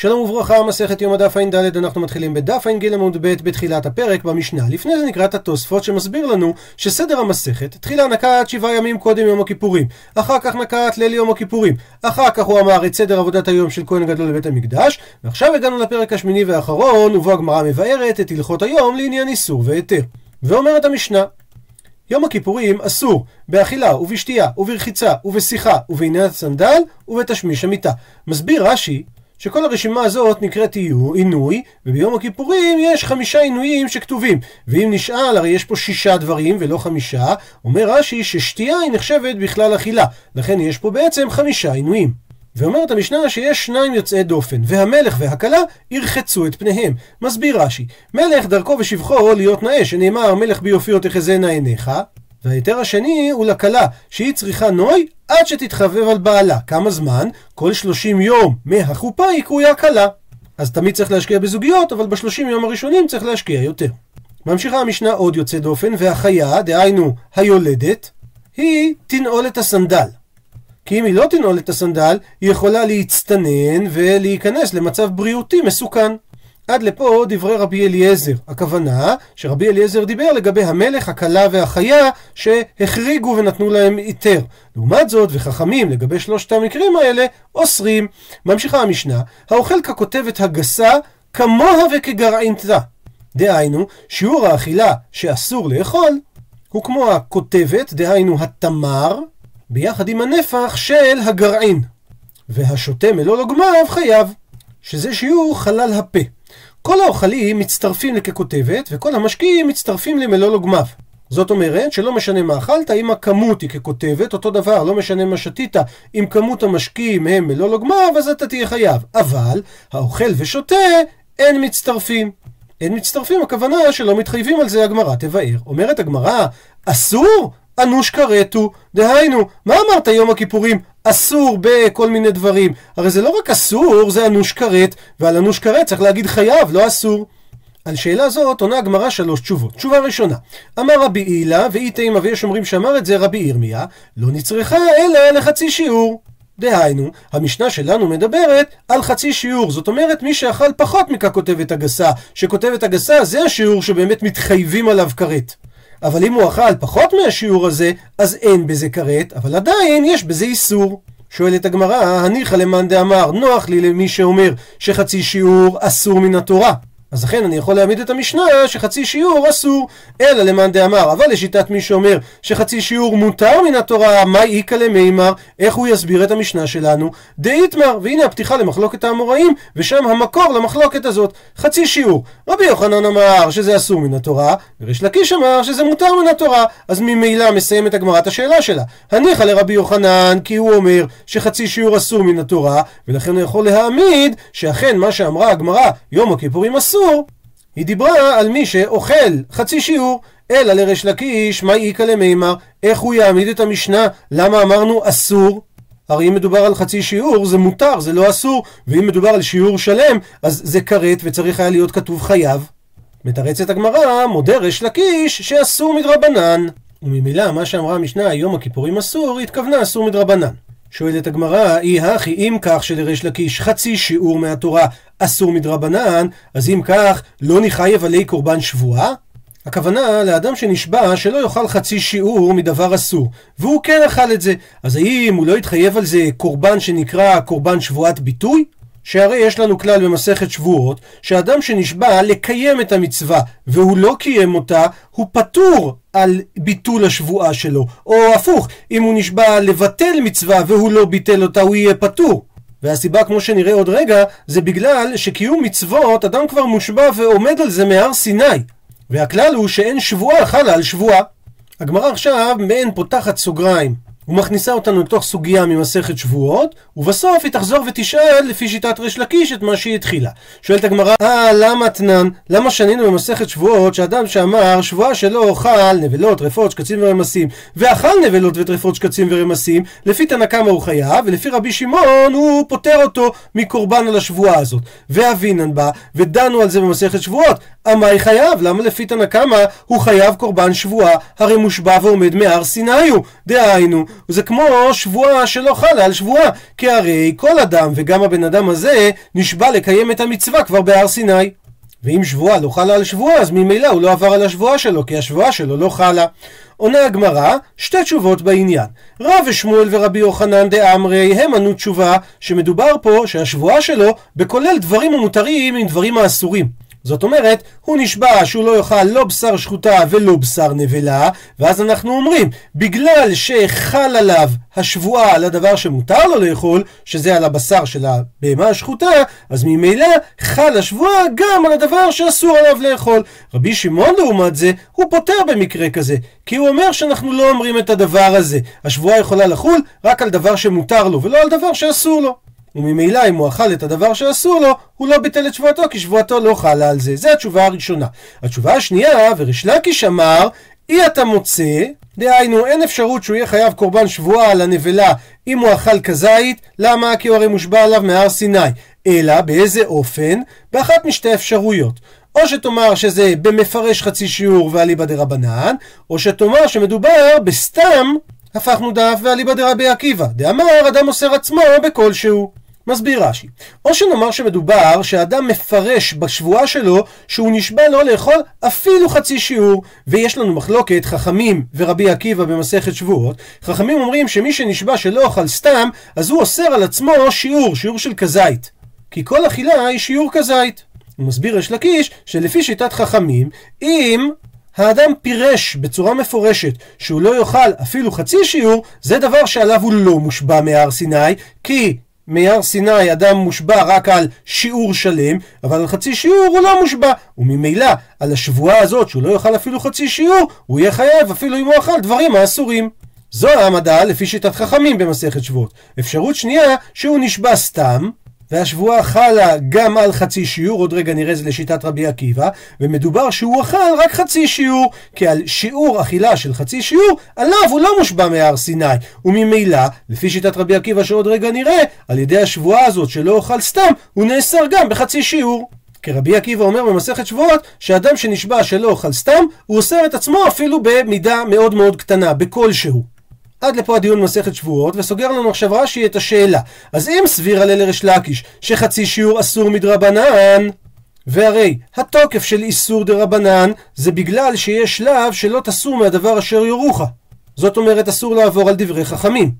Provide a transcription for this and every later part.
שלום וברכה, מסכת יום הדף ע"ד, אנחנו מתחילים בדף ע"ג עמוד ב' בתחילת הפרק במשנה. לפני זה נקרא את התוספות שמסביר לנו שסדר המסכת, תחילה נקט שבעה ימים קודם יום הכיפורים, אחר כך נקט ליל יום הכיפורים, אחר כך הוא אמר את סדר עבודת היום של כהן גדול לבית המקדש, ועכשיו הגענו לפרק השמיני והאחרון, ובו הגמרא מבארת את הלכות היום לעניין איסור והיתר. ואומרת המשנה, יום הכיפורים אסור באכילה ובשתייה וברחיצה ובשיחה ובעניין הסנדל ובתשמיש המיטה. מסביר רש"י שכל הרשימה הזאת נקראת עינוי, וביום הכיפורים יש חמישה עינויים שכתובים. ואם נשאל, הרי יש פה שישה דברים ולא חמישה, אומר רש"י ששתייה היא נחשבת בכלל אכילה, לכן יש פה בעצם חמישה עינויים. ואומרת המשנה שיש שניים יוצאי דופן, והמלך והכלה ירחצו את פניהם. מסביר רש"י, מלך דרכו ושבחו להיות נאה, שנאמר מלך ביופיו תחזינה עיניך, וההיתר השני הוא לכלה, שהיא צריכה נוי עד שתתחבב על בעלה. כמה זמן? כל 30 יום מהחופה היא קרויה כלה. אז תמיד צריך להשקיע בזוגיות, אבל ב-30 יום הראשונים צריך להשקיע יותר. ממשיכה המשנה עוד יוצא דופן, והחיה, דהיינו היולדת, היא תנעול את הסנדל. כי אם היא לא תנעול את הסנדל, היא יכולה להצטנן ולהיכנס למצב בריאותי מסוכן. עד לפה דברי רבי אליעזר. הכוונה שרבי אליעזר דיבר לגבי המלך, הכלה והחיה שהחריגו ונתנו להם היתר. לעומת זאת, וחכמים לגבי שלושת המקרים האלה אוסרים. ממשיכה המשנה, האוכל ככותבת הגסה כמוה וכגרעינתה. דהיינו, שיעור האכילה שאסור לאכול הוא כמו הכותבת, דהיינו התמר, ביחד עם הנפח של הגרעין. והשותה מלוא לוגמיו חייב, שזה שיעור חלל הפה. כל האוכלים מצטרפים לככותבת, וכל המשקיעים מצטרפים למלוא לוגמיו. זאת אומרת שלא משנה מה אכלת, אם הכמות היא ככותבת, אותו דבר, לא משנה מה שתית, אם כמות המשקיעים הם מלוא לוגמיו, אז אתה תהיה חייב. אבל האוכל ושותה אין מצטרפים. אין מצטרפים, הכוונה שלא מתחייבים על זה, הגמרא תבאר. אומרת הגמרא, אסור? אנוש כרתו, דהיינו, מה אמרת יום הכיפורים? אסור בכל מיני דברים. הרי זה לא רק אסור, זה אנוש כרת, ועל אנוש כרת צריך להגיד חייב, לא אסור. על שאלה זאת עונה הגמרא שלוש תשובות. תשובה ראשונה, אמר רבי הילה, ואי תימא ויש אומרים שאמר את זה רבי ירמיה, לא נצרכה אלא לחצי שיעור. דהיינו, המשנה שלנו מדברת על חצי שיעור, זאת אומרת מי שאכל פחות מככותבת הגסה, שכותבת הגסה זה השיעור שבאמת מתחייבים עליו כרת. אבל אם הוא אכל פחות מהשיעור הזה, אז אין בזה כרת, אבל עדיין יש בזה איסור. שואלת הגמרא, הניחא למאן דאמר, נוח לי למי שאומר שחצי שיעור אסור מן התורה. אז לכן אני יכול להעמיד את המשנה שחצי שיעור אסור, אלא למאן דאמר, אבל לשיטת מי שאומר שחצי שיעור מותר מן התורה, מה איכא למימר, איך הוא יסביר את המשנה שלנו? דאיתמר, והנה הפתיחה למחלוקת האמוראים, ושם המקור למחלוקת הזאת, חצי שיעור. רבי יוחנן אמר שזה אסור מן התורה, וריש לקיש אמר שזה מותר מן התורה, אז ממילא מסיימת הגמרא את השאלה שלה. הניחא לרבי יוחנן, כי הוא אומר שחצי שיעור אסור מן התורה, ולכן הוא יכול להעמיד שאכן מה שאמרה הגמרא, יום הכיפורים אסור, אסור, היא דיברה על מי שאוכל חצי שיעור, אלא לריש לקיש, מה איכא למימר, איך הוא יעמיד את המשנה, למה אמרנו אסור? הרי אם מדובר על חצי שיעור זה מותר, זה לא אסור, ואם מדובר על שיעור שלם, אז זה כרת וצריך היה להיות כתוב חייב. מתרצת הגמרא, מודה ריש לקיש שאסור מדרבנן. וממילא מה שאמרה המשנה, יום הכיפורים אסור, התכוונה אסור מדרבנן. שואלת הגמרא, אי הכי אם כך שלריש לקיש חצי שיעור מהתורה אסור מדרבנן, אז אם כך לא נחייב עלי קורבן שבועה? הכוונה לאדם שנשבע שלא יאכל חצי שיעור מדבר אסור, והוא כן אכל את זה, אז האם הוא לא יתחייב על זה קורבן שנקרא קורבן שבועת ביטוי? שהרי יש לנו כלל במסכת שבועות, שאדם שנשבע לקיים את המצווה והוא לא קיים אותה, הוא פטור על ביטול השבועה שלו. או הפוך, אם הוא נשבע לבטל מצווה והוא לא ביטל אותה, הוא יהיה פטור. והסיבה, כמו שנראה עוד רגע, זה בגלל שקיום מצוות, אדם כבר מושבע ועומד על זה מהר סיני. והכלל הוא שאין שבועה חלה על שבועה. הגמרא עכשיו מעין פותחת סוגריים. ומכניסה אותנו לתוך סוגיה ממסכת שבועות, ובסוף היא תחזור ותשאל לפי שיטת ריש לקיש את מה שהיא התחילה. שואלת הגמרא, אה, למה תנן? למה שנינו במסכת שבועות שאדם שאמר שבועה שלא אוכל נבלות, טרפות, שקצים ורמסים, ואכל נבלות וטרפות, שקצים ורמסים, לפי תנא קמא הוא חייב, ולפי רבי שמעון הוא פוטר אותו מקורבן על השבועה הזאת. ואבינן בא, ודנו על זה במסכת שבועות. עמאי חייב, למה לפי תנא קמא הוא חייב קורבן שבועה, הרי מושבע ועומד מהר סיני הוא. דהיינו, זה כמו שבועה שלא חלה על שבועה, כי הרי כל אדם וגם הבן אדם הזה נשבע לקיים את המצווה כבר בהר סיני. ואם שבועה לא חלה על שבועה, אז ממילא הוא לא עבר על השבועה שלו, כי השבועה שלו לא חלה. עונה הגמרא, שתי תשובות בעניין. רב ושמואל ורבי יוחנן דאמרי הם ענו תשובה שמדובר פה שהשבועה שלו בכולל דברים המותרים עם דברים האסורים. זאת אומרת, הוא נשבע שהוא לא יאכל לא בשר שחוטה ולא בשר נבלה, ואז אנחנו אומרים, בגלל שחל עליו השבועה על הדבר שמותר לו לאכול, שזה על הבשר של הבהמה השחוטה, אז ממילא חל השבועה גם על הדבר שאסור עליו לאכול. רבי שמעון לעומת זה, הוא פותר במקרה כזה, כי הוא אומר שאנחנו לא אומרים את הדבר הזה. השבועה יכולה לחול רק על דבר שמותר לו, ולא על דבר שאסור לו. וממילא אם הוא אכל את הדבר שאסור לו, הוא לא ביטל את שבועתו, כי שבועתו לא חלה על זה. זו התשובה הראשונה. התשובה השנייה, וריש לקיש אמר, אי אתה מוצא, דהיינו אין אפשרות שהוא יהיה חייב קורבן שבועה על הנבלה אם הוא אכל כזית, למה? כי הוא הרי מושבע עליו מהר סיני. אלא באיזה אופן? באחת משתי אפשרויות. או שתאמר שזה במפרש חצי שיעור ואליבא דרבנן, או שתאמר שמדובר בסתם הפכנו דף ואליבא דרבי עקיבא, דאמר אדם מוסר עצמו בכלשהו. מסביר רש"י, או שנאמר שמדובר שאדם מפרש בשבועה שלו שהוא נשבע לא לאכול אפילו חצי שיעור, ויש לנו מחלוקת חכמים ורבי עקיבא במסכת שבועות, חכמים אומרים שמי שנשבע שלא אכל סתם, אז הוא אוסר על עצמו שיעור, שיעור של כזית, כי כל אכילה היא שיעור כזית. הוא מסביר יש לקיש שלפי שיטת חכמים, אם האדם פירש בצורה מפורשת שהוא לא יאכל אפילו חצי שיעור, זה דבר שעליו הוא לא מושבע מהר סיני, כי מיער סיני אדם מושבע רק על שיעור שלם, אבל על חצי שיעור הוא לא מושבע. וממילא, על השבועה הזאת שהוא לא יאכל אפילו חצי שיעור, הוא יהיה חייב אפילו אם הוא אכל דברים האסורים. זו העמדה לפי שיטת חכמים במסכת שבועות. אפשרות שנייה, שהוא נשבע סתם, והשבועה חלה גם על חצי שיעור, עוד רגע נראה זה לשיטת רבי עקיבא, ומדובר שהוא אכל רק חצי שיעור, כי על שיעור אכילה של חצי שיעור, עליו הוא לא מושבע מהר סיני, וממילא, לפי שיטת רבי עקיבא שעוד רגע נראה, על ידי השבועה הזאת שלא אכל סתם, הוא נאסר גם בחצי שיעור. כי רבי עקיבא אומר במסכת שבועות, שאדם שנשבע שלא אכל סתם, הוא אוסר את עצמו אפילו במידה מאוד מאוד קטנה, בכלשהו. עד לפה הדיון במסכת שבועות, וסוגר לנו עכשיו רש"י את השאלה. אז אם סביר על לריש לקיש שחצי שיעור אסור מדרבנן, והרי התוקף של איסור דרבנן זה בגלל שיש שלב שלא תסור מהדבר אשר יורוך. זאת אומרת אסור לעבור על דברי חכמים.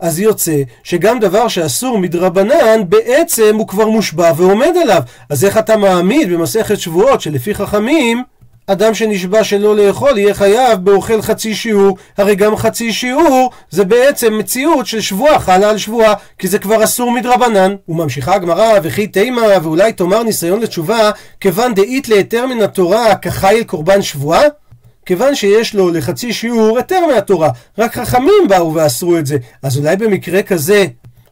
אז יוצא שגם דבר שאסור מדרבנן בעצם הוא כבר מושבע ועומד עליו. אז איך אתה מעמיד במסכת שבועות שלפי חכמים אדם שנשבע שלא לאכול יהיה חייב באוכל חצי שיעור, הרי גם חצי שיעור זה בעצם מציאות של שבועה חלה על שבועה, כי זה כבר אסור מדרבנן. וממשיכה הגמרא, וכי תימה, ואולי תאמר ניסיון לתשובה, כיוון דאית להיתר מן התורה כחייל קורבן שבועה? כיוון שיש לו לחצי שיעור היתר מהתורה, רק חכמים באו ואסרו את זה, אז אולי במקרה כזה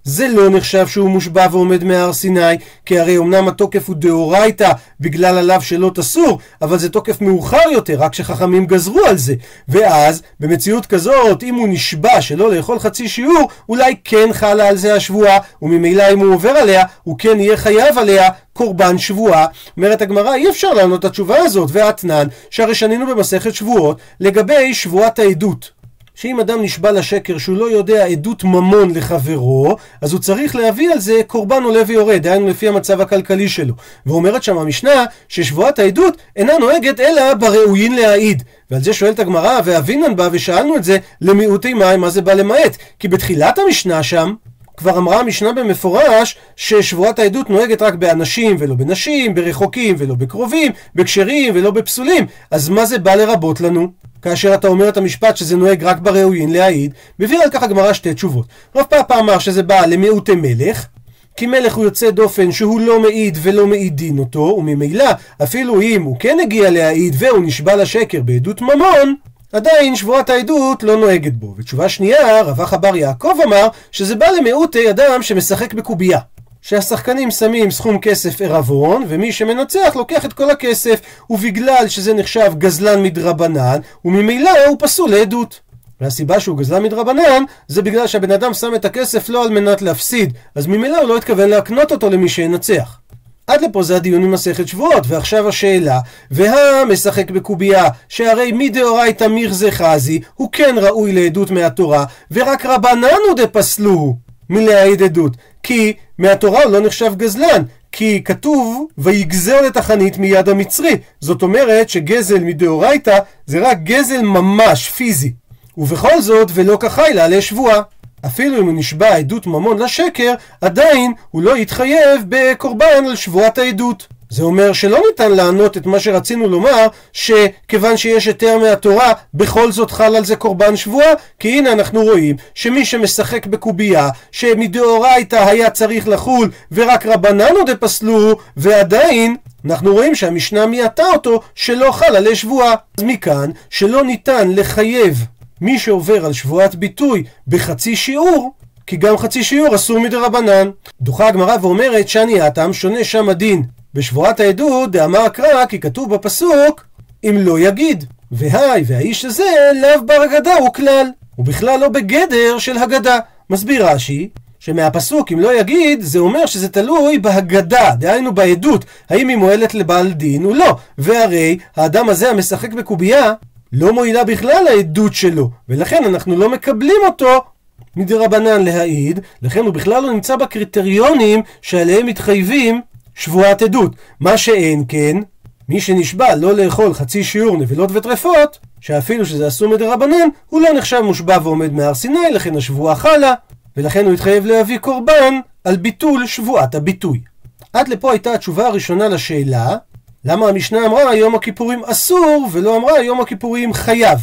זה לא נחשב שהוא מושבע ועומד מהר סיני, כי הרי אמנם התוקף הוא דאורייתא בגלל עליו שלא תסור, אבל זה תוקף מאוחר יותר, רק שחכמים גזרו על זה. ואז, במציאות כזאת, אם הוא נשבע שלא לאכול חצי שיעור, אולי כן חלה על זה השבועה, וממילא אם הוא עובר עליה, הוא כן יהיה חייב עליה קורבן שבועה. אומרת הגמרא, אי אפשר לענות את התשובה הזאת, ואתנן, שהרי שנינו במסכת שבועות, לגבי שבועת העדות. שאם אדם נשבע לשקר שהוא לא יודע עדות ממון לחברו, אז הוא צריך להביא על זה קורבן עולה ויורד, דהיינו לפי המצב הכלכלי שלו. ואומרת שם המשנה ששבועת העדות אינה נוהגת אלא בראויין להעיד. ועל זה שואלת הגמרא, ואבינן בא ושאלנו את זה למיעוטי מים, מה זה בא למעט? כי בתחילת המשנה שם, כבר אמרה המשנה במפורש ששבועת העדות נוהגת רק באנשים ולא בנשים, ברחוקים ולא בקרובים, בכשרים ולא בפסולים. אז מה זה בא לרבות לנו? כאשר אתה אומר את המשפט שזה נוהג רק בראויין להעיד, מביא על כך הגמרא שתי תשובות. רב פאפה אמר שזה בא למיעוטי מלך, כי מלך הוא יוצא דופן שהוא לא מעיד ולא מעידין אותו, וממילא אפילו אם הוא כן הגיע להעיד והוא נשבע לשקר בעדות ממון, עדיין שבועת העדות לא נוהגת בו. ותשובה שנייה, רווח אבר יעקב אמר שזה בא למיעוטי אדם שמשחק בקובייה. שהשחקנים שמים סכום כסף ערבון, ומי שמנצח לוקח את כל הכסף, ובגלל שזה נחשב גזלן מדרבנן, וממילא הוא פסול לעדות. והסיבה שהוא גזלן מדרבנן, זה בגלל שהבן אדם שם את הכסף לא על מנת להפסיד, אז ממילא הוא לא התכוון להקנות אותו למי שינצח. עד לפה זה הדיון ממסכת שבועות, ועכשיו השאלה, והמשחק בקובייה, שהרי מדאורייתא מירזה חזי, הוא כן ראוי לעדות מהתורה, ורק רבננו דפסלוהו מלהעיד עדות, כי מהתורה הוא לא נחשב גזלן, כי כתוב ויגזל את החנית מיד המצרי, זאת אומרת שגזל מדאורייתא זה רק גזל ממש פיזי, ובכל זאת ולא כחילה עלי שבועה. אפילו אם הוא נשבע עדות ממון לשקר, עדיין הוא לא יתחייב בקורבן על שבועת העדות. זה אומר שלא ניתן לענות את מה שרצינו לומר, שכיוון שיש היתר מהתורה, בכל זאת חל על זה קורבן שבועה, כי הנה אנחנו רואים שמי שמשחק בקובייה, שמדאורייתא היה צריך לחול, ורק רבננו דפסלו, ועדיין אנחנו רואים שהמשנה מיעטה אותו שלא חל עלי שבועה. אז מכאן שלא ניתן לחייב מי שעובר על שבועת ביטוי בחצי שיעור, כי גם חצי שיעור אסור מדי רבנן. דוחה הגמרא ואומרת שאני הטעם שונה שם הדין. בשבועת העדות דאמר קרא כי כתוב בפסוק אם לא יגיד. והי והאיש הזה לאו בר אגדה הוא כלל. הוא בכלל לא בגדר של הגדה. מסביר רש"י שמהפסוק אם לא יגיד זה אומר שזה תלוי בהגדה, דהיינו בעדות, האם היא מועלת לבעל דין או לא. והרי האדם הזה המשחק בקובייה לא מועילה בכלל העדות שלו, ולכן אנחנו לא מקבלים אותו מדי רבנן להעיד, לכן הוא בכלל לא נמצא בקריטריונים שעליהם מתחייבים שבועת עדות. מה שאין כן, מי שנשבע לא לאכול חצי שיעור נבילות וטרפות, שאפילו שזה אסור מדי רבנן, הוא לא נחשב מושבע ועומד מהר סיני, לכן השבועה חלה, ולכן הוא התחייב להביא קורבן על ביטול שבועת הביטוי. עד לפה הייתה התשובה הראשונה לשאלה, למה המשנה אמרה יום הכיפורים אסור, ולא אמרה יום הכיפורים חייב?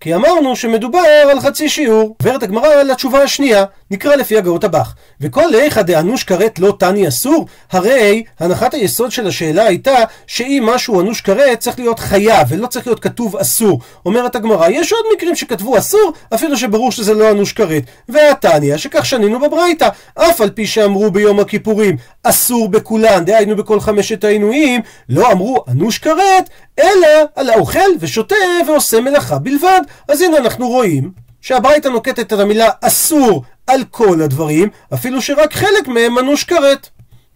כי אמרנו שמדובר על חצי שיעור. עוברת הגמרא לתשובה השנייה, נקרא לפי הגאות הבך. וכל איכא דאנוש כרת לא תני אסור, הרי הנחת היסוד של השאלה הייתה שאם משהו אנוש כרת צריך להיות חייב ולא צריך להיות כתוב אסור. אומרת הגמרא, יש עוד מקרים שכתבו אסור, אפילו שברור שזה לא אנוש כרת. והתניא, שכך שנינו בברייתא, אף על פי שאמרו ביום הכיפורים אסור בכולן, דהיינו בכל חמשת העינויים, לא אמרו אנוש כרת, אלא על האוכל ושותה ועושה מלאכה בלבד. אז הנה אנחנו רואים שהברייתא נוקטת את המילה אסור על כל הדברים, אפילו שרק חלק מהם אנוש כרת.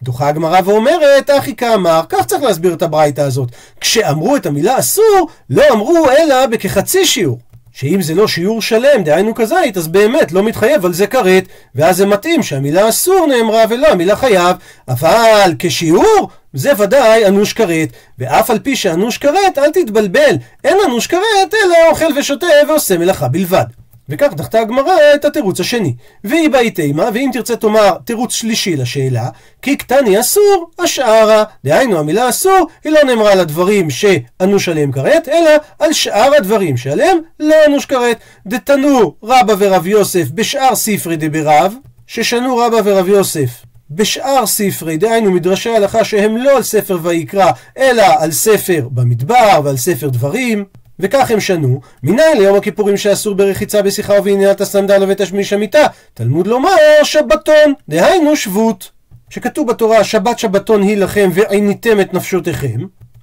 דוחה הגמרא ואומרת, אחי כאמר, כך צריך להסביר את הברייתא הזאת. כשאמרו את המילה אסור, לא אמרו אלא בכחצי שיעור. שאם זה לא שיעור שלם, דהיינו כזית, אז באמת לא מתחייב על זה כרת, ואז זה מתאים שהמילה אסור נאמרה ולא המילה חייב, אבל כשיעור, זה ודאי אנוש כרת, ואף על פי שאנוש כרת, אל תתבלבל, אין אנוש כרת, אלא אוכל ושותה ועושה מלאכה בלבד. וכך דחתה הגמרא את התירוץ השני. והיא באי תימה, ואם תרצה תאמר תירוץ שלישי לשאלה, כי קטני אסור, השערה. דהיינו, המילה אסור, היא לא נאמרה על הדברים שאנוש עליהם כרת, אלא על שאר הדברים שעליהם לא אנוש כרת. דתנו רבא ורב יוסף בשאר ספרי דברב, ששנו רבא ורב יוסף בשאר ספרי, דהיינו מדרשי הלכה שהם לא על ספר ויקרא, אלא על ספר במדבר ועל ספר דברים. וכך הם שנו, מניין ליום הכיפורים שאסור ברחיצה בשיחה ובעניינת הסנדל ובתשמיש המיטה, תלמוד לומר שבתון, דהיינו שבות. שכתוב בתורה שבת שבתון היא לכם ועיניתם את נפשותיכם,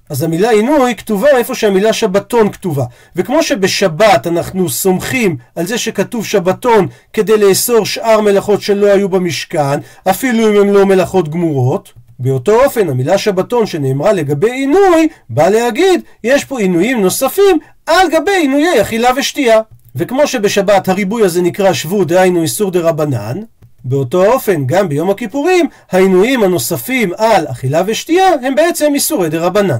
אז המילה עינוי כתובה איפה שהמילה שבתון כתובה. וכמו שבשבת אנחנו סומכים על זה שכתוב שבתון כדי לאסור שאר מלאכות שלא היו במשכן, אפילו אם הן לא מלאכות גמורות, באותו אופן המילה שבתון שנאמרה לגבי עינוי, בא להגיד, יש פה עינויים נוספים על גבי עינויי אכילה ושתייה. וכמו שבשבת הריבוי הזה נקרא שבות, דהיינו איסור דה רבנן, באותו אופן, גם ביום הכיפורים, העינויים הנוספים על אכילה ושתייה הם בעצם איסורי דה רבנן.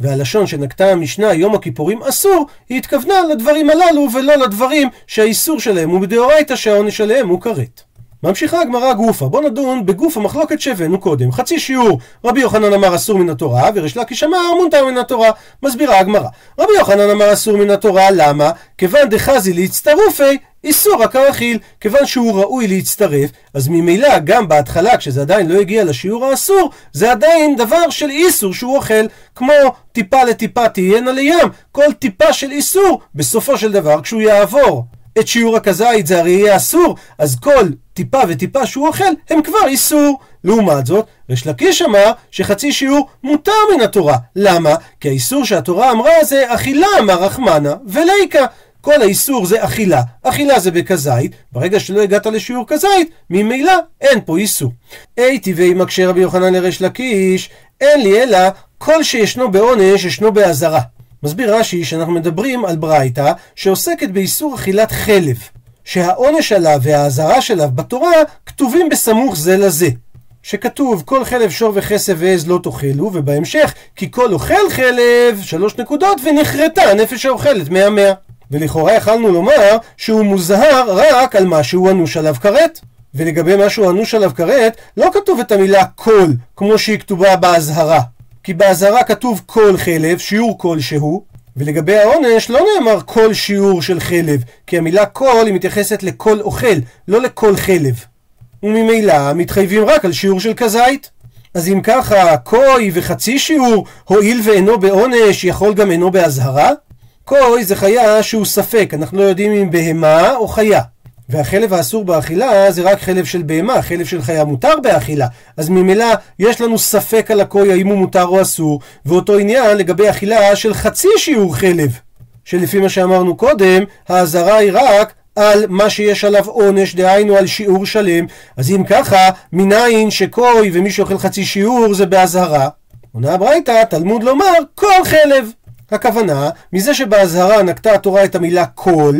והלשון שנקטה המשנה יום הכיפורים אסור, היא התכוונה לדברים הללו ולא לדברים שהאיסור שלהם הוא בדאורייתא שהעונש עליהם הוא כרת. ממשיכה הגמרא גופה, בוא נדון בגוף המחלוקת שהבאנו קודם. חצי שיעור, רבי יוחנן אמר אסור מן התורה, וריש לקיש אמר מונטר מן התורה. מסבירה הגמרא. רבי יוחנן אמר אסור מן התורה, למה? כיוון דחזי להצטרופי, איסור הכרחיל, כיוון שהוא ראוי להצטרף, אז ממילא גם בהתחלה, כשזה עדיין לא הגיע לשיעור האסור, זה עדיין דבר של איסור שהוא אוכל, כמו טיפה לטיפה תהיינה לים, כל טיפה של איסור, בסופו של דבר, כשהוא יעבור את שיעור הכזית זה הרי יהיה אסור, אז כל טיפה וטיפה שהוא אוכל הם כבר איסור. לעומת זאת, ריש לקיש אמר שחצי שיעור מותר מן התורה. למה? כי האיסור שהתורה אמרה זה אכילה אמר רחמנה וליקה. כל האיסור זה אכילה, אכילה זה בכזית, ברגע שלא הגעת לשיעור כזית, ממילא אין פה איסור. אי טבעי מקשה רבי יוחנן לריש לקיש, אין לי אלא כל שישנו בעונש ישנו באזהרה. מסביר רש"י שאנחנו מדברים על ברייתא שעוסקת באיסור אכילת חלב, שהעונש עליו והאזהרה שלו בתורה כתובים בסמוך זה לזה. שכתוב כל חלב שור וכסף ועז לא תאכלו, ובהמשך כי כל אוכל חלב, שלוש נקודות, ונכרתה הנפש האוכלת מאה מאה. ולכאורה יכלנו לומר שהוא מוזהר רק על מה שהוא אנוש עליו כרת. ולגבי מה שהוא אנוש עליו כרת, לא כתוב את המילה כל, כמו שהיא כתובה באזהרה. כי באזהרה כתוב כל חלב, שיעור כלשהו, ולגבי העונש לא נאמר כל שיעור של חלב, כי המילה כל היא מתייחסת לכל אוכל, לא לכל חלב. וממילא מתחייבים רק על שיעור של כזית. אז אם ככה, קוי וחצי שיעור, הואיל ואינו בעונש, יכול גם אינו באזהרה? קוי זה חיה שהוא ספק, אנחנו לא יודעים אם בהמה או חיה. והחלב האסור באכילה זה רק חלב של בהמה, חלב של חיה מותר באכילה. אז ממילא יש לנו ספק על הקוי האם הוא מותר או אסור, ואותו עניין לגבי אכילה של חצי שיעור חלב. שלפי מה שאמרנו קודם, האזהרה היא רק על מה שיש עליו עונש, דהיינו על שיעור שלם. אז אם ככה, מניין שקוי ומי שאוכל חצי שיעור זה באזהרה. עונה הברייתא, תלמוד לומר כל חלב. הכוונה, מזה שבאזהרה נקטה התורה את המילה כל,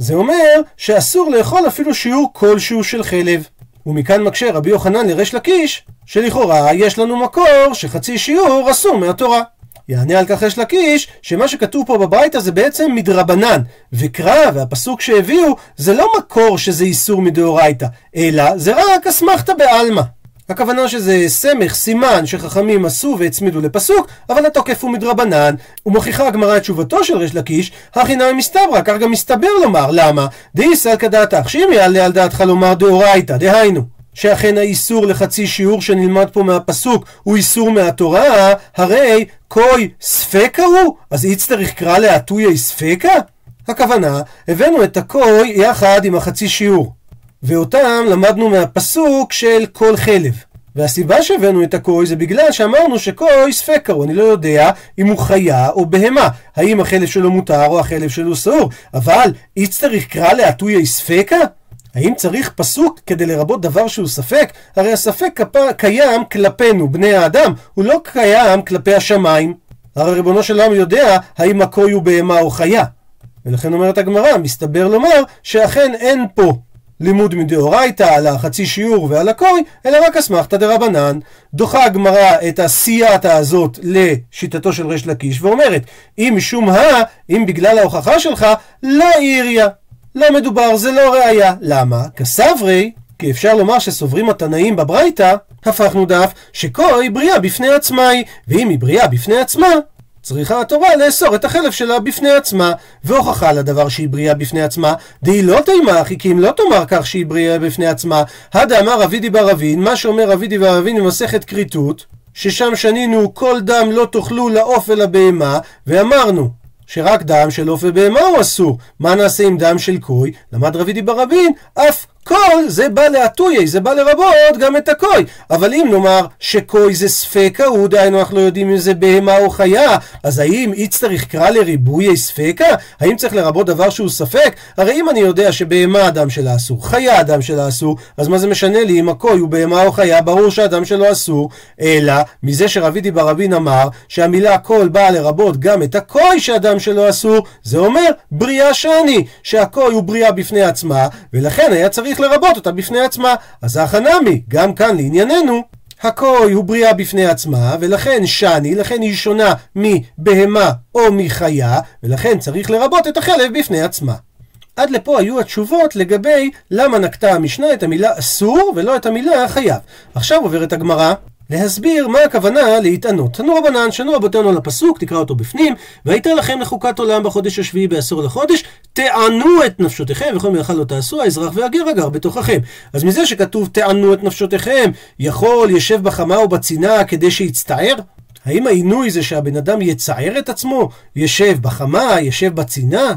זה אומר שאסור לאכול אפילו שיעור כלשהו של חלב. ומכאן מקשה רבי יוחנן לריש לקיש, שלכאורה יש לנו מקור שחצי שיעור אסור מהתורה. יענה על כך יש לקיש, שמה שכתוב פה בברייתא זה בעצם מדרבנן, וקרא והפסוק שהביאו זה לא מקור שזה איסור מדאורייתא, אלא זה רק אסמכתא בעלמא. הכוונה שזה סמך, סימן שחכמים עשו והצמידו לפסוק, אבל התוקף הוא מדרבנן. ומוכיחה הגמרא את תשובתו של ריש לקיש, הכי נמי מסתברא, כך גם מסתבר לומר, למה? דאיסא כדעתך, שאם יעלה על דעתך לומר דאורייתא, דהיינו. שאכן האיסור לחצי שיעור שנלמד פה מהפסוק הוא איסור מהתורה, הרי קוי ספקה הוא? אז יצטרך קרא להטויה ספקה? הכוונה, הבאנו את הקוי יחד עם החצי שיעור. ואותם למדנו מהפסוק של כל חלב. והסיבה שהבאנו את הקוי זה בגלל שאמרנו שקוי ספקה הוא, אני לא יודע אם הוא חיה או בהמה, האם החלב שלו מותר או החלב שלו סעור, אבל יצטרך קרא להטויה ספקה? האם צריך פסוק כדי לרבות דבר שהוא ספק? הרי הספק קיים כלפינו, בני האדם, הוא לא קיים כלפי השמיים. הרי ריבונו של עולם יודע האם הקוי הוא בהמה או חיה. ולכן אומרת הגמרא, מסתבר לומר שאכן אין פה לימוד מדאורייתא על החצי שיעור ועל הקוי, אלא רק אסמכתא דרבנן. דוחה הגמרא את הסייעתא הזאת לשיטתו של ריש לקיש, ואומרת, אם משום הא, אם בגלל ההוכחה שלך, לא עיריה. לא מדובר, זה לא ראייה. למה? כסברי, כי אפשר לומר שסוברים התנאים בברייתא, הפכנו דף שקוי בריאה בפני עצמה היא, ואם היא בריאה בפני עצמה, צריכה התורה לאסור את החלב שלה בפני עצמה, והוכחה לדבר שהיא בריאה בפני עצמה, דהי לא תימך, כי אם לא תאמר כך שהיא בריאה בפני עצמה, הדאמר אבידי בר אבין, מה שאומר אבידי בר אבין במסכת כריתות, ששם שנינו כל דם לא תאכלו לעוף ולבהמה, ואמרנו שרק דם של עוף ובהמה הוא אסור. מה נעשה עם דם של קוי? למד רבידי ברבין, אף כל זה בא להטויי, זה בא לרבות גם את הקוי. אבל אם נאמר שקוי זה ספקה, הוא דהיינו אנחנו לא יודעים אם זה בהמה או חיה, אז האם יצטרך קרא לריבוי ספקה? האם צריך לרבות דבר שהוא ספק? הרי אם אני יודע שבהמה הדם שלה אסור, חיה הדם שלה אסור, אז מה זה משנה לי אם הקוי הוא בהמה או חיה? ברור שהדם שלו אסור, אלא מזה שרבידי ברבין אמר שהמילה קול באה לרבות גם את הקוי שהדם שלו אסור, זה אומר בריאה שאני, שהקוי הוא בריאה בפני עצמה, ולכן היה צריך צריך לרבות אותה בפני עצמה. אז החנמי, גם כאן לענייננו, הקוי הוא בריאה בפני עצמה, ולכן שני, לכן היא שונה מבהמה או מחיה, ולכן צריך לרבות את החלב בפני עצמה. עד לפה היו התשובות לגבי למה נקטה המשנה את המילה אסור ולא את המילה חייב. עכשיו עוברת הגמרא להסביר מה הכוונה להתענות. תנו רבנן, שנו רבותינו על הפסוק, תקרא אותו בפנים, והייתה לכם לחוקת עולם בחודש השביעי בעשור לחודש, תענו את נפשותיכם, וכל מלאכה לא תעשו, האזרח והגר הגר בתוככם. אז מזה שכתוב תענו את נפשותיכם, יכול ישב בחמה או בצינה כדי שיצטער? האם העינוי זה שהבן אדם יצער את עצמו? ישב בחמה, ישב בצינה?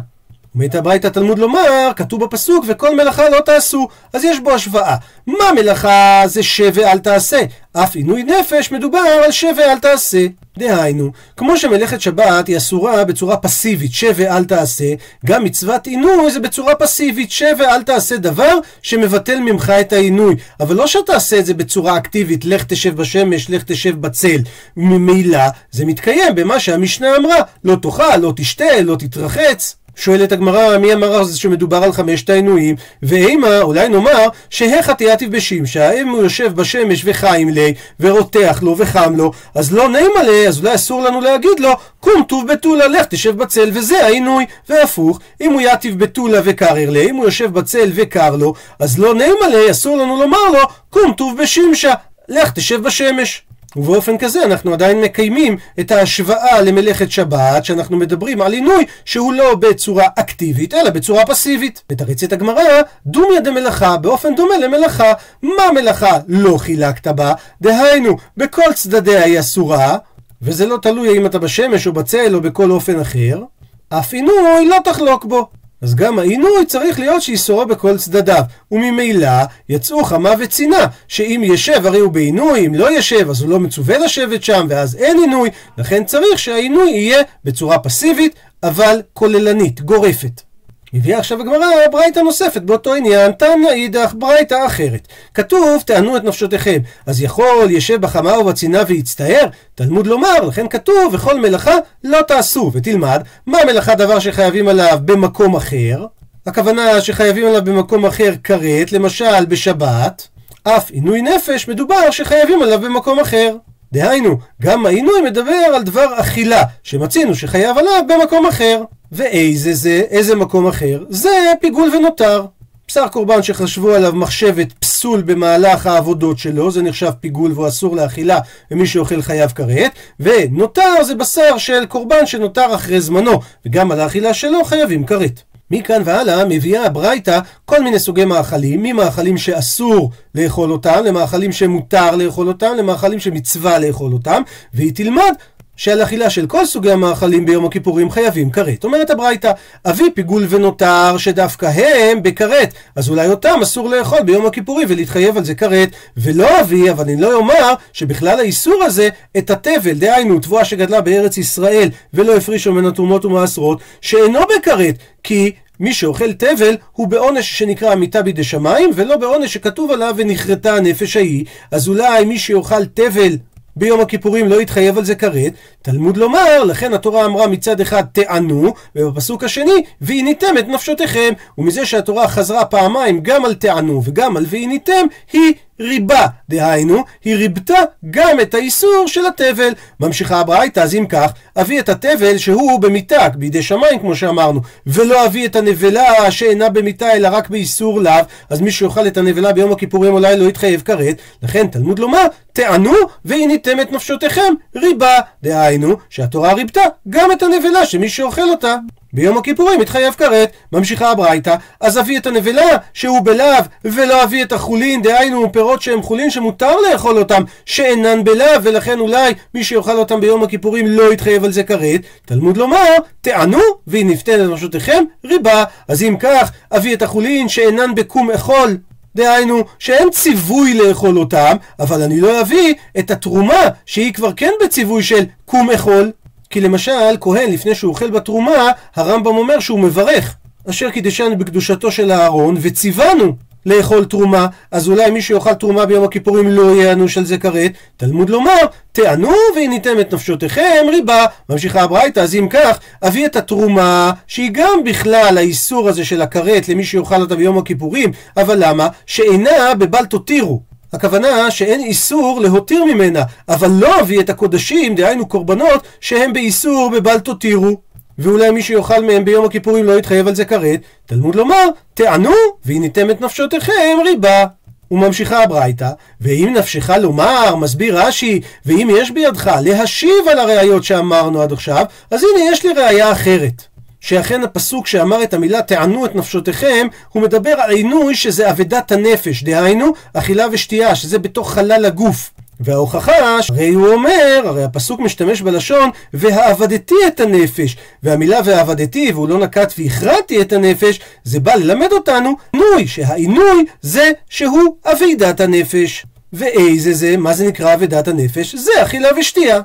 אומרת הברייתא תלמוד לומר, כתוב בפסוק, וכל מלאכה לא תעשו. אז יש בו השוואה. מה מלאכה זה שב ואל תעשה? אף עינוי נפש מדובר על שב ואל תעשה. דהיינו, כמו שמלאכת שבת היא אסורה בצורה פסיבית, שב ואל תעשה, גם מצוות עינוי זה בצורה פסיבית, שב ואל תעשה דבר שמבטל ממך את העינוי. אבל לא שתעשה את זה בצורה אקטיבית, לך תשב בשמש, לך תשב בצל. ממילא זה מתקיים במה שהמשנה אמרה, לא תאכל, לא תשתה, לא תתרחץ. שואלת הגמרא, מי אמר שמדובר על חמשת העינויים? ואימה, אולי נאמר, שהכה תיאטיב בשמשה, אם הוא יושב בשמש וחיים לי, ורותח לו וחם לו, אז לא נעימה לי, אז אולי אסור לנו להגיד לו, קום טוב בתולה, לך תשב בצל, וזה העינוי. והפוך, אם הוא יתיב בתולה וקרר לי, אם הוא יושב בצל וקר לו, אז לא נעימה לי, אסור לנו לומר לו, קום טוב בשמשה, לך תשב בשמש. ובאופן כזה אנחנו עדיין מקיימים את ההשוואה למלאכת שבת, שאנחנו מדברים על עינוי שהוא לא בצורה אקטיבית, אלא בצורה פסיבית. מתרצת הגמרא, דומיה דמלאכה, באופן דומה למלאכה. מה מלאכה לא חילקת בה? דהיינו, בכל צדדיה היא אסורה, וזה לא תלוי אם אתה בשמש או בצל או בכל אופן אחר, אף עינוי לא תחלוק בו. אז גם העינוי צריך להיות שיסורו בכל צדדיו. וממילא יצאו חמה וצינה, שאם ישב הרי הוא בעינוי, אם לא ישב אז הוא לא מצווה לשבת שם, ואז אין עינוי, לכן צריך שהעינוי יהיה בצורה פסיבית, אבל כוללנית, גורפת. הביאה עכשיו הגמרא ברייתא נוספת באותו עניין, תניא אידך ברייתא אחרת. כתוב, תענו את נפשותיכם. אז יכול ישב בחמה ובצינה ויצטער? תלמוד לומר, לכן כתוב, וכל מלאכה לא תעשו. ותלמד, מה מלאכה דבר שחייבים עליו במקום אחר? הכוונה שחייבים עליו במקום אחר כרת, למשל בשבת. אף עינוי נפש מדובר שחייבים עליו במקום אחר. דהיינו, גם העינוי מדבר על דבר אכילה, שמצינו שחייב עליו במקום אחר. ואיזה זה, איזה מקום אחר? זה פיגול ונותר. בשר קורבן שחשבו עליו מחשבת פסול במהלך העבודות שלו, זה נחשב פיגול והוא אסור לאכילה, ומי שאוכל חייב כרת, ונותר זה בשר של קורבן שנותר אחרי זמנו, וגם על האכילה שלו חייבים כרת. מכאן והלאה מביאה הברייתא כל מיני סוגי מאכלים, ממאכלים שאסור לאכול אותם, למאכלים שמותר לאכול אותם, למאכלים שמצווה לאכול אותם, והיא תלמד שעל אכילה של כל סוגי המאכלים ביום הכיפורים חייבים כרת. אומרת הברייתא, אבי פיגול ונותר שדווקא הם בכרת, אז אולי אותם אסור לאכול ביום הכיפורים ולהתחייב על זה כרת, ולא אבי, אבל אני לא אומר שבכלל האיסור הזה, את התבל, דהיינו תבואה שגדלה בארץ ישראל ולא הפרישו ממנו תרומות ומעשרות, שאינו בכרת, כי מי שאוכל תבל הוא בעונש שנקרא מיתה בידי שמיים, ולא בעונש שכתוב עליו ונכרתה הנפש ההיא. אז אולי מי שיאכל תבל ביום הכיפורים לא יתחייב על זה כרת, תלמוד לומר, לכן התורה אמרה מצד אחד תענו, ובפסוק השני, ועיניתם את נפשותיכם, ומזה שהתורה חזרה פעמיים גם על תענו וגם על ועיניתם, היא ריבה, דהיינו, היא ריבתה גם את האיסור של התבל. ממשיכה הברייתא, אז אם כך, אביא את התבל שהוא במיתה, בידי שמיים כמו שאמרנו, ולא אביא את הנבלה שאינה במיתה אלא רק באיסור לאו, אז מי שיאכל את הנבלה ביום הכיפורים אולי לא יתחייב כרת, לכן תלמוד לומר, תענו ועיניתם את נפשותיכם ריבה, דהיינו, שהתורה ריבתה גם את הנבלה שמי שאוכל אותה. ביום הכיפורים מתחייב כרת, ממשיכה הברייתא, אז אביא את הנבלה שהוא בלאו, ולא אביא את החולין, דהיינו פירות שהם חולין שמותר לאכול אותם, שאינן בלאו, ולכן אולי מי שיאכל אותם ביום הכיפורים לא יתחייב על זה כרת. תלמוד לומר, תענו, והיא נפתנת לנפשותיכם ריבה. אז אם כך, אביא את החולין שאינן בקום אכול, דהיינו שאין ציווי לאכול אותם, אבל אני לא אביא את התרומה שהיא כבר כן בציווי של קום אכול. כי למשל, כהן לפני שהוא אוכל בתרומה, הרמב"ם אומר שהוא מברך. אשר קידשנו בקדושתו של אהרון, וציוונו לאכול תרומה, אז אולי מי שיאכל תרומה ביום הכיפורים לא יהיה אנוש על זה כרת. תלמוד לומר, תענו והניתם את נפשותיכם ריבה. ממשיכה הברייתא, אז אם כך, אביא את התרומה, שהיא גם בכלל האיסור הזה של הכרת למי שיאכל אותה ביום הכיפורים, אבל למה? שאינה בבל תותירו. הכוונה שאין איסור להותיר ממנה, אבל לא אביא את הקודשים, דהיינו קורבנות, שהם באיסור בבל תותירו. ואולי מי שיאכל מהם ביום הכיפורים לא יתחייב על זה כרת, תלמוד לומר, תענו, והניתם את נפשותיכם ריבה. וממשיכה הברייתא, ואם נפשך לומר, מסביר רש"י, ואם יש בידך להשיב על הראיות שאמרנו עד עכשיו, אז הנה יש לי ראיה אחרת. שאכן הפסוק שאמר את המילה תענו את נפשותיכם, הוא מדבר על עינוי שזה אבדת הנפש, דהיינו אכילה ושתייה, שזה בתוך חלל הגוף. וההוכחה, הרי הוא אומר, הרי הפסוק משתמש בלשון והעבדתי את הנפש, והמילה והעבדתי, והוא לא נקט והכרעתי את הנפש, זה בא ללמד אותנו עינוי, שהעינוי זה שהוא אבידת הנפש. ואיזה זה, מה זה נקרא אבידת הנפש? זה אכילה ושתייה.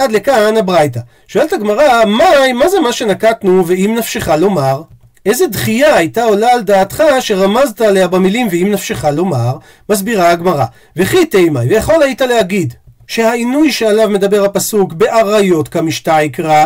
עד לכאן הברייתא. שואלת הגמרא, מה, מה זה מה שנקטנו ואם נפשך לומר? איזה דחייה הייתה עולה על דעתך שרמזת עליה במילים ואם נפשך לומר? מסבירה הגמרא. וכי תימי, ויכול היית להגיד שהעינוי שעליו מדבר הפסוק באריות כמשתה יקרא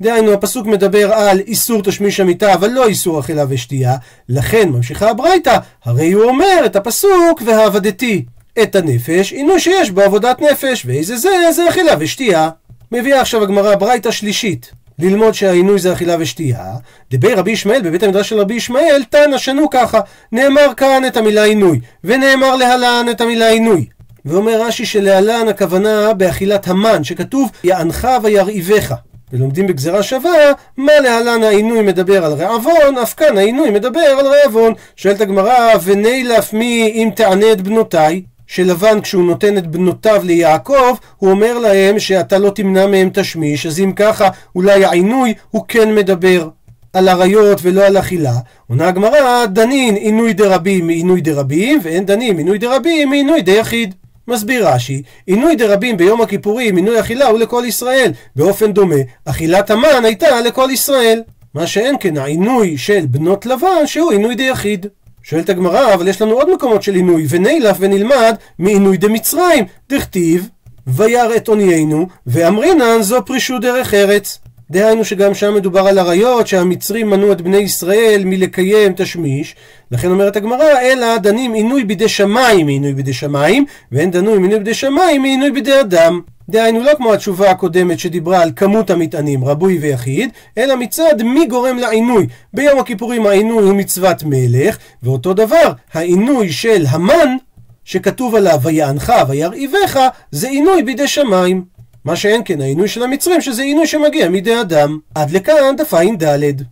דהיינו הפסוק מדבר על איסור תשמיש המיטה אבל לא איסור אכילה ושתייה לכן ממשיכה הברייתא הרי הוא אומר את הפסוק והעבדתי את הנפש עינוי שיש בו עבודת נפש ואיזה זה זה אכילה ושתייה מביאה עכשיו הגמרא ברייתא שלישית ללמוד שהעינוי זה אכילה ושתייה, דבי רבי ישמעאל בבית המדרש של רבי ישמעאל, תנא שנו ככה, נאמר כאן את המילה עינוי, ונאמר להלן את המילה עינוי. ואומר רש"י שלהלן הכוונה באכילת המן, שכתוב יענך וירעיבך. ולומדים בגזרה שווה, מה להלן העינוי מדבר על רעבון, אף כאן העינוי מדבר על רעבון. שואלת הגמרא, ונילף מי אם תענה את בנותיי? שלבן כשהוא נותן את בנותיו ליעקב, הוא אומר להם שאתה לא תמנע מהם תשמיש, אז אם ככה, אולי העינוי הוא כן מדבר על עריות ולא על אכילה. עונה הגמרא, דנין עינוי דרבים מעינוי דרבים, ואין דנים עינוי דרבים מעינוי דיחיד. מסביר רש"י, עינוי דרבים ביום הכיפורים, עינוי אכילה הוא לכל ישראל. באופן דומה, אכילת המן הייתה לכל ישראל. מה שאין כן העינוי של בנות לבן שהוא עינוי דיחיד. שואלת הגמרא, אבל יש לנו עוד מקומות של עינוי, ונילף ונלמד מעינוי דמצרים, דכתיב, וירא את עוניינו, ואמרינן זו פרישו דרך ארץ. דהיינו שגם שם מדובר על עריות, שהמצרים מנעו את בני ישראל מלקיים תשמיש, לכן אומרת הגמרא, אלא דנים עינוי בידי שמיים מעינוי בידי שמיים, ואין דנוי מעינוי בידי שמיים מעינוי בידי אדם. דהיינו לא כמו התשובה הקודמת שדיברה על כמות המטענים, רבוי ויחיד, אלא מצד מי גורם לעינוי. ביום הכיפורים העינוי הוא מצוות מלך, ואותו דבר, העינוי של המן, שכתוב עליו ויענך וירעיבך, זה עינוי בידי שמיים. מה שאין כן העינוי של המצרים, שזה עינוי שמגיע מידי אדם. עד לכאן דף ע"ד.